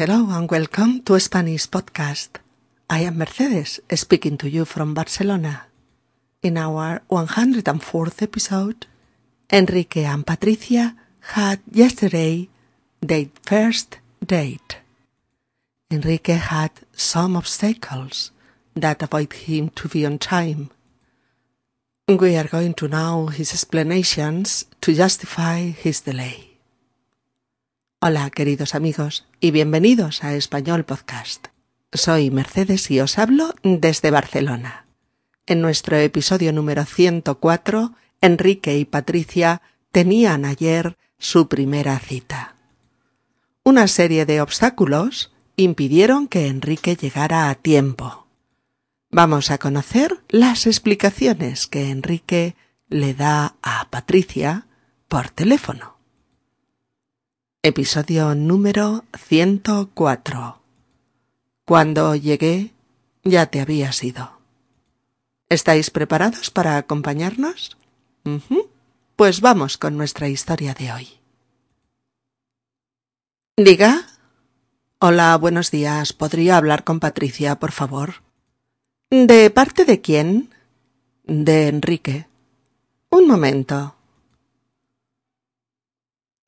Hello and welcome to Spanish Podcast. I am Mercedes, speaking to you from Barcelona. In our 104th episode, Enrique and Patricia had yesterday their first date. Enrique had some obstacles that avoid him to be on time. We are going to know his explanations to justify his delay. Hola, queridos amigos, y bienvenidos a Español Podcast. Soy Mercedes y os hablo desde Barcelona. En nuestro episodio número 104, Enrique y Patricia tenían ayer su primera cita. Una serie de obstáculos impidieron que Enrique llegara a tiempo. Vamos a conocer las explicaciones que Enrique le da a Patricia por teléfono. Episodio número 104. Cuando llegué, ya te habías ido. ¿Estáis preparados para acompañarnos? Pues vamos con nuestra historia de hoy. Diga. Hola, buenos días. ¿Podría hablar con Patricia, por favor? ¿De parte de quién? De Enrique. Un momento.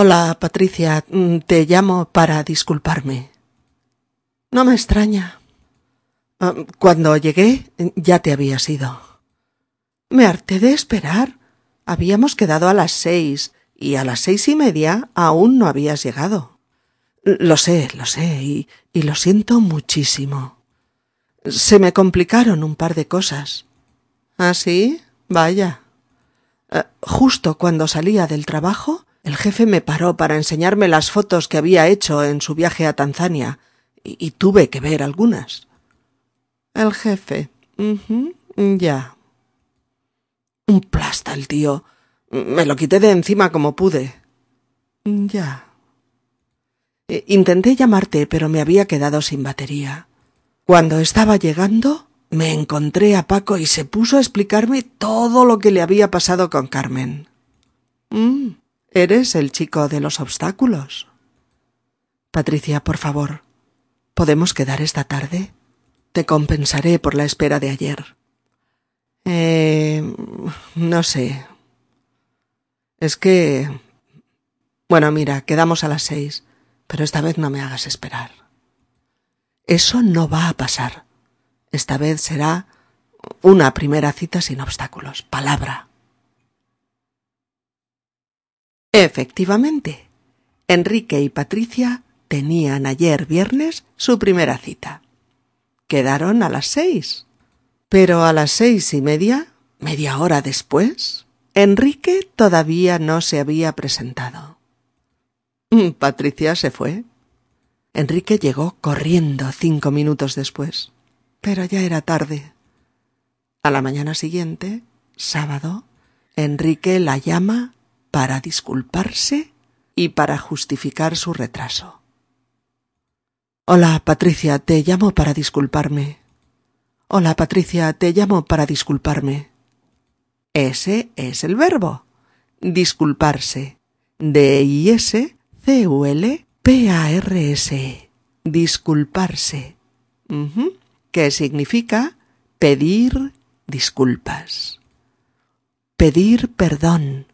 Hola, Patricia. Mm, te llamo para disculparme. No me extraña. Ah, cuando llegué ya te habías ido. Me harté de esperar. Habíamos quedado a las seis y a las seis y media aún no habías llegado. Lo sé, lo sé, y, y lo siento muchísimo. Se me complicaron un par de cosas. ¿Ah, sí? Vaya. Ah, justo cuando salía del trabajo, el jefe me paró para enseñarme las fotos que había hecho en su viaje a Tanzania, y, tuve que ver algunas. El jefe. ya. Un plasta el tío. Me lo quité de encima como pude. Ya. E, intenté llamarte, pero me había quedado sin batería. Cuando estaba llegando, me encontré a Paco y se puso a explicarme todo lo que le había pasado con Carmen. Mm. Eres el chico de los obstáculos. Patricia, por favor, ¿podemos quedar esta tarde? Te compensaré por la espera de ayer. Eh. no sé. Es que. Bueno, mira, quedamos a las seis, pero esta vez no me hagas esperar. Eso no va a pasar. Esta vez será una primera cita sin obstáculos. Palabra. Efectivamente, Enrique y Patricia tenían ayer viernes su primera cita. Quedaron a las seis. Pero a las seis y media, media hora después, Enrique todavía no se había presentado. Mm, Patricia se fue. Enrique llegó corriendo cinco minutos después, pero ya era tarde. A la mañana siguiente, sábado, Enrique la llama para disculparse y para justificar su retraso. Hola, Patricia, te llamo para disculparme. Hola, Patricia, te llamo para disculparme. Ese es el verbo. Disculparse. D-I-S-C-U-L-P-A-R-S. Disculparse. ¿Qué significa pedir disculpas. Pedir perdón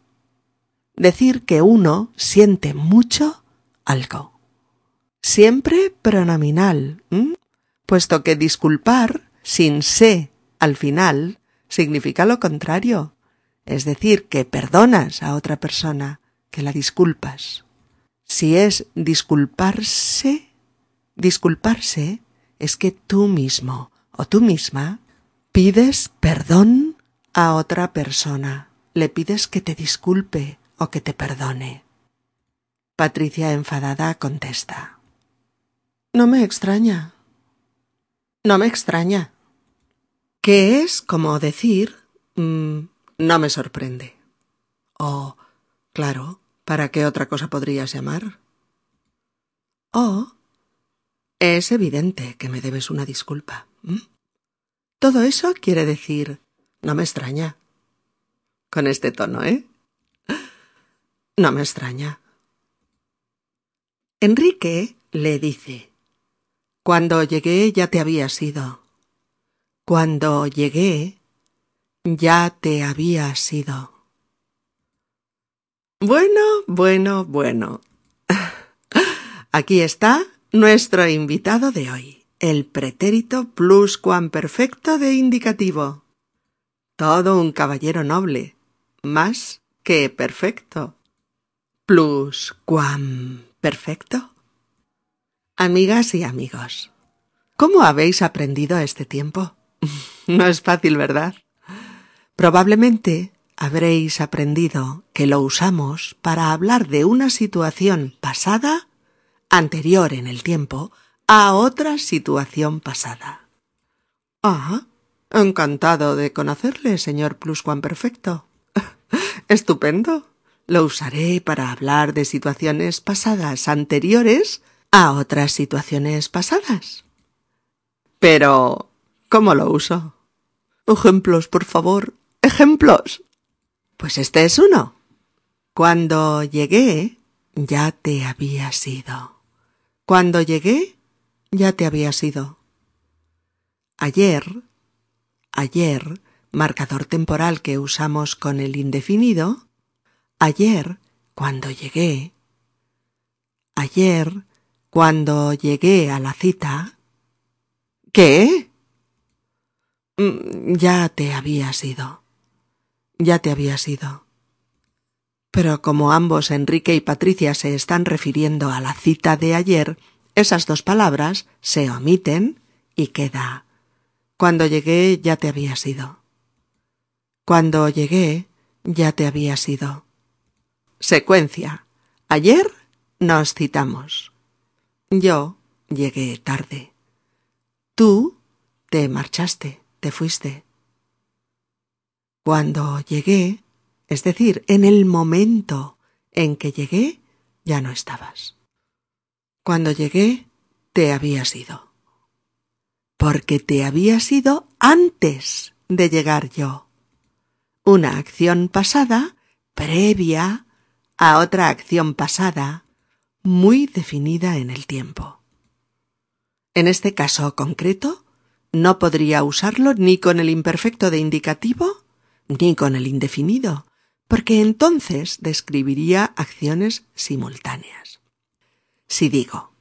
decir que uno siente mucho algo. Siempre pronominal, puesto que disculpar sin se al final significa lo contrario, es decir, que perdonas a otra persona, que la disculpas. Si es disculparse, disculparse es que tú mismo o tú misma pides perdón a otra persona, le pides que te disculpe, o que te perdone. Patricia enfadada contesta. No me extraña. No me extraña. Que es como decir mm, no me sorprende. O, claro, ¿para qué otra cosa podrías llamar? O, es evidente que me debes una disculpa. Todo eso quiere decir no me extraña. Con este tono, ¿eh? No me extraña. Enrique le dice Cuando llegué ya te habías ido. Cuando llegué ya te habías ido. Bueno, bueno, bueno. Aquí está nuestro invitado de hoy, el pretérito pluscuamperfecto de indicativo. Todo un caballero noble, más que perfecto. Pluscuamperfecto. Amigas y amigos, ¿cómo habéis aprendido este tiempo? no es fácil, ¿verdad? Probablemente habréis aprendido que lo usamos para hablar de una situación pasada, anterior en el tiempo, a otra situación pasada. Ah, encantado de conocerle, señor pluscuamperfecto. Estupendo. Lo usaré para hablar de situaciones pasadas anteriores a otras situaciones pasadas. Pero, ¿cómo lo uso? Ejemplos, por favor. Ejemplos. Pues este es uno. Cuando llegué, ya te había sido. Cuando llegué, ya te había sido. Ayer, ayer, marcador temporal que usamos con el indefinido, ayer, cuando llegué, ayer, cuando llegué a la cita... ¿Qué? Mm, ya te habías ido. Ya te habías ido. Pero como ambos Enrique y Patricia se están refiriendo a la cita de ayer, esas dos palabras se omiten y queda. Cuando llegué ya te habías ido. Cuando llegué ya te habías ido. Secuencia. Ayer nos citamos. Yo llegué tarde. Tú te marchaste, te fuiste. Cuando llegué, es decir, en el momento en que llegué, ya no estabas. Cuando llegué, te habías ido. Porque te habías ido antes de llegar yo. Una acción pasada previa a otra acción pasada muy definida en el tiempo. En este caso concreto, no podría usarlo ni con el imperfecto de indicativo ni con el indefinido, porque entonces describiría acciones simultáneas. Si digo,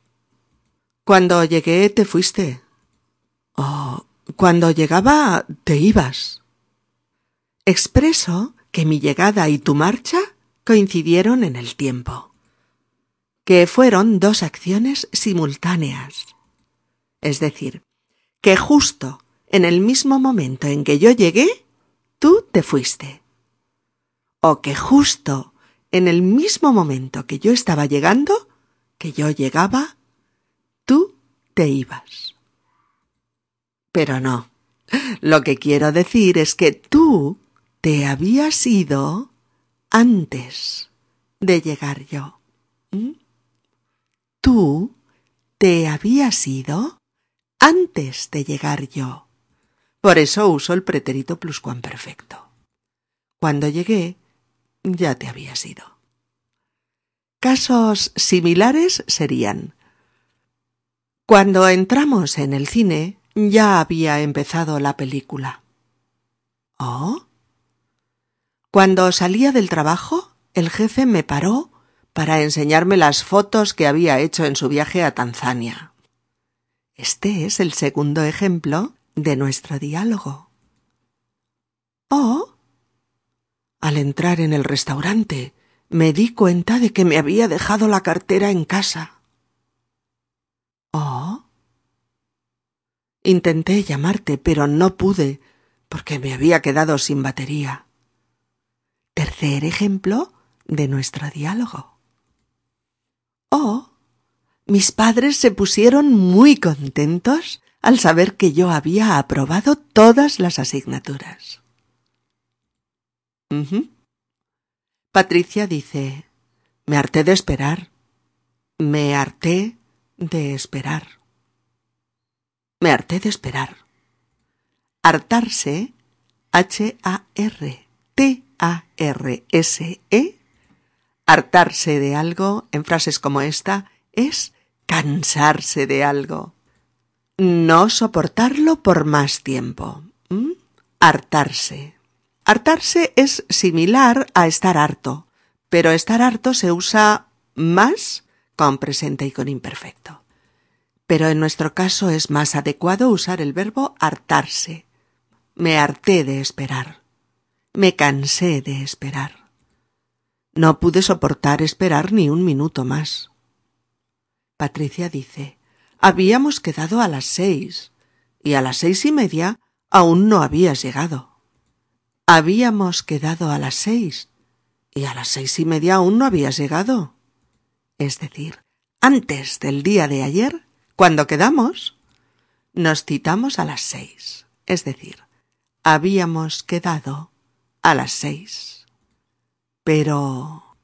cuando llegué te fuiste, o cuando llegaba te ibas, expreso que mi llegada y tu marcha coincidieron en el tiempo que fueron dos acciones simultáneas. Es decir, que justo en el mismo momento en que yo llegué, tú te fuiste. O que justo en el mismo momento que yo estaba llegando, que yo llegaba, tú te ibas. Pero no. Lo que quiero decir es que tú te habías ido antes de llegar yo. ¿Mm? tú te habías ido antes de llegar yo. Por eso uso el pretérito pluscuamperfecto. Cuando llegué, ya te habías ido. Casos similares serían Cuando entramos en el cine, ya había empezado la película. ¿Oh? Cuando salía del trabajo, el jefe me paró para enseñarme las fotos que había hecho en su viaje a Tanzania. Este es el segundo ejemplo de nuestro diálogo. Oh. Al entrar en el restaurante, me di cuenta de que me había dejado la cartera en casa. Oh. Intenté llamarte, pero no pude, porque me había quedado sin batería. Tercer ejemplo de nuestro diálogo. Oh. Mis padres se pusieron muy contentos al saber que yo había aprobado todas las asignaturas. Patricia dice Me harté de esperar. Me harté de esperar. Me harté de esperar. Hartarse, H-A-R-T-A-R-S-E, Hartarse de algo, en frases como esta, es cansarse de algo. No soportarlo por más tiempo. ¿Mm? Hartarse. Hartarse es similar a estar harto, pero estar harto se usa más con presente y con imperfecto. Pero en nuestro caso es más adecuado usar el verbo hartarse. Me harté de esperar. Me cansé de esperar. No pude soportar esperar ni un minuto más. Patricia dice Habíamos quedado a las seis, y a las seis y media aún no habías llegado. Habíamos quedado a las seis, y a las seis y media aún no habías llegado. Es decir, antes del día de ayer, cuando quedamos, nos citamos a las seis. Es decir, habíamos quedado a las seis. Pero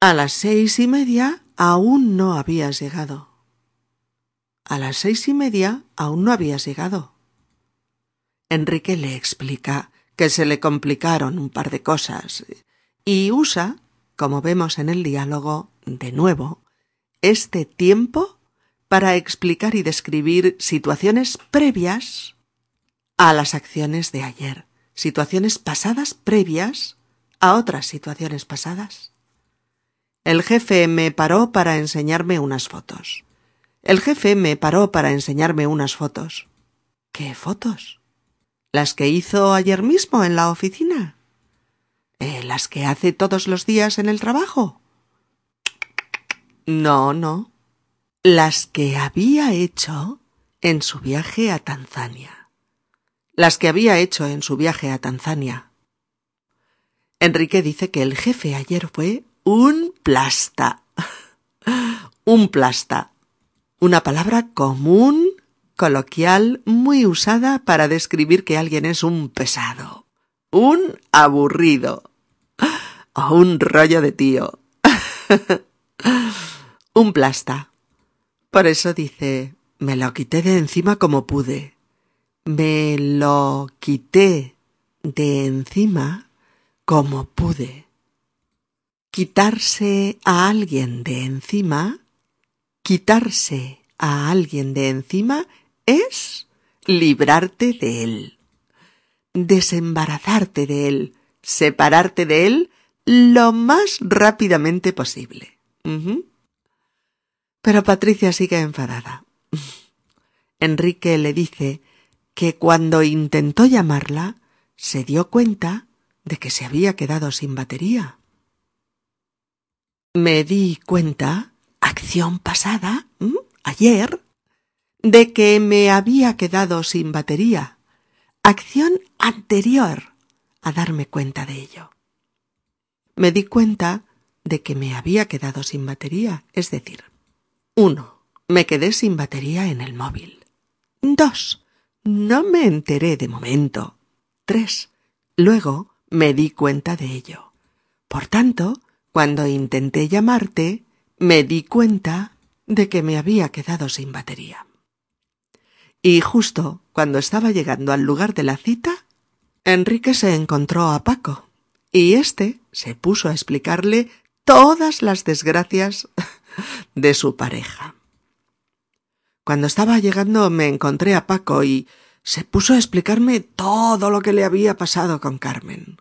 a las seis y media aún no habías llegado. A las seis y media aún no habías llegado. Enrique le explica que se le complicaron un par de cosas y usa, como vemos en el diálogo, de nuevo, este tiempo para explicar y describir situaciones previas a las acciones de ayer, situaciones pasadas previas a otras situaciones pasadas. El jefe me paró para enseñarme unas fotos. El jefe me paró para enseñarme unas fotos. ¿Qué fotos? ¿Las que hizo ayer mismo en la oficina? ¿Eh, ¿Las que hace todos los días en el trabajo? No, no. Las que había hecho en su viaje a Tanzania. Las que había hecho en su viaje a Tanzania. Enrique dice que el jefe ayer fue un plasta. un plasta. Una palabra común, coloquial, muy usada para describir que alguien es un pesado, un aburrido o un rollo de tío. un plasta. Por eso dice, me lo quité de encima como pude. Me lo quité de encima como pude. Quitarse a alguien de encima, quitarse a alguien de encima es librarte de él, desembarazarte de él, separarte de él lo más rápidamente posible. Pero Patricia sigue enfadada. Enrique le dice que cuando intentó llamarla se dio cuenta de que se había quedado sin batería. Me di cuenta, acción pasada, ayer, de que me había quedado sin batería. Acción anterior a darme cuenta de ello. Me di cuenta de que me había quedado sin batería, es decir, 1. Me quedé sin batería en el móvil. 2. No me enteré de momento. 3. Luego me di cuenta de ello. Por tanto, cuando intenté llamarte, me di cuenta de que me había quedado sin batería. Y justo cuando estaba llegando al lugar de la cita, Enrique se encontró a Paco, y éste se puso a explicarle todas las desgracias de su pareja. Cuando estaba llegando me encontré a Paco y se puso a explicarme todo lo que le había pasado con Carmen.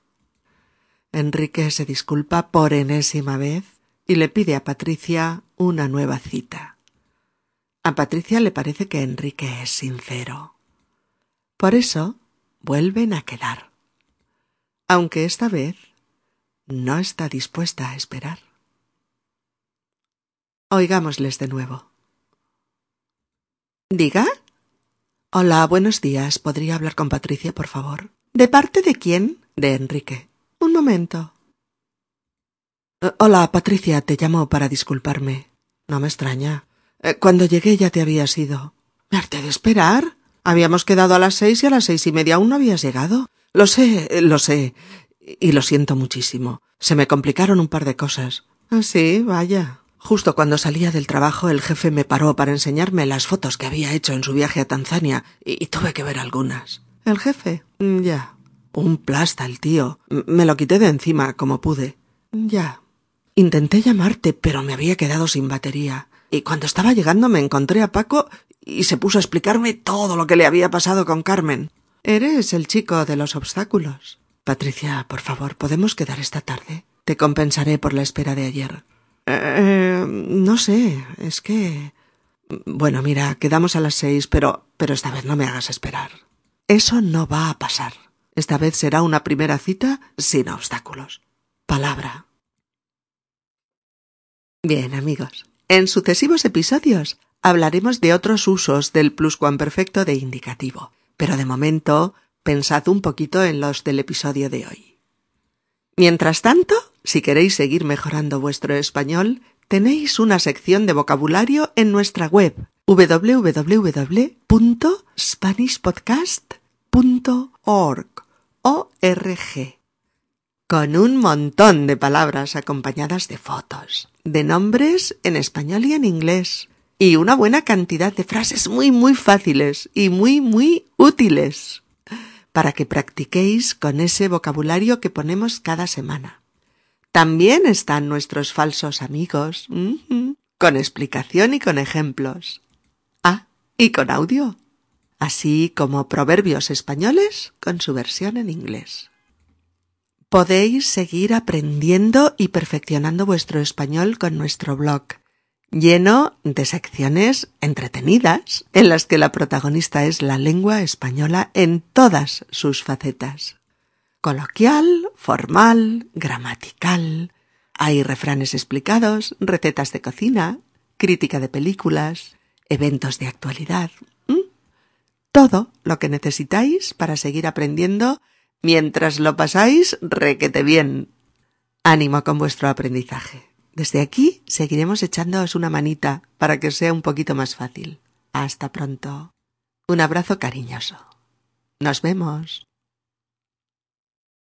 Enrique se disculpa por enésima vez y le pide a Patricia una nueva cita. A Patricia le parece que Enrique es sincero. Por eso vuelven a quedar, aunque esta vez no está dispuesta a esperar. Oigámosles de nuevo. ¿Diga? Hola, buenos días. ¿Podría hablar con Patricia, por favor? ¿De parte de quién? De Enrique. Un momento. Eh, hola, Patricia, te llamo para disculparme. No me extraña. Eh, cuando llegué ya te habías ido. ¿Me de esperar? Habíamos quedado a las seis y a las seis y media aún no habías llegado. Lo sé, eh, lo sé. Y lo siento muchísimo. Se me complicaron un par de cosas. Ah, sí, vaya. Justo cuando salía del trabajo el jefe me paró para enseñarme las fotos que había hecho en su viaje a Tanzania y, tuve que ver algunas. ¿El jefe? Mm, ya. Un plasta el tío. Me lo quité de encima como pude. Ya. Intenté llamarte, pero me había quedado sin batería. y cuando estaba llegando me encontré a Paco y se puso a explicarme todo lo que le había pasado con Carmen. Eres el chico de los obstáculos. Patricia, por favor, ¿podemos quedar esta tarde? Te compensaré por la espera de ayer. Eh, no sé, es que. Bueno, mira, quedamos a las seis, pero. pero esta vez no me hagas esperar. Eso no va a pasar. Esta vez será una primera cita sin obstáculos. Palabra. Bien, amigos. En sucesivos episodios hablaremos de otros usos del pluscuamperfecto de indicativo. Pero de momento, pensad un poquito en los del episodio de hoy. Mientras tanto, si queréis seguir mejorando vuestro español, tenéis una sección de vocabulario en nuestra web www.spanishpodcast.org con un montón de palabras acompañadas de fotos, de nombres en español y en inglés, y una buena cantidad de frases muy muy fáciles y muy muy útiles para que practiquéis con ese vocabulario que ponemos cada semana. También están nuestros falsos amigos, con explicación y con ejemplos. Ah, y con audio, así como proverbios españoles con su versión en inglés. Podéis seguir aprendiendo y perfeccionando vuestro español con nuestro blog lleno de secciones entretenidas en las que la protagonista es la lengua española en todas sus facetas. Coloquial, formal, gramatical. Hay refranes explicados, recetas de cocina, crítica de películas, eventos de actualidad. Todo lo que necesitáis para seguir aprendiendo mientras lo pasáis requete bien. Ánimo con vuestro aprendizaje. Desde aquí seguiremos echándoos una manita para que sea un poquito más fácil. Hasta pronto. Un abrazo cariñoso. Nos vemos.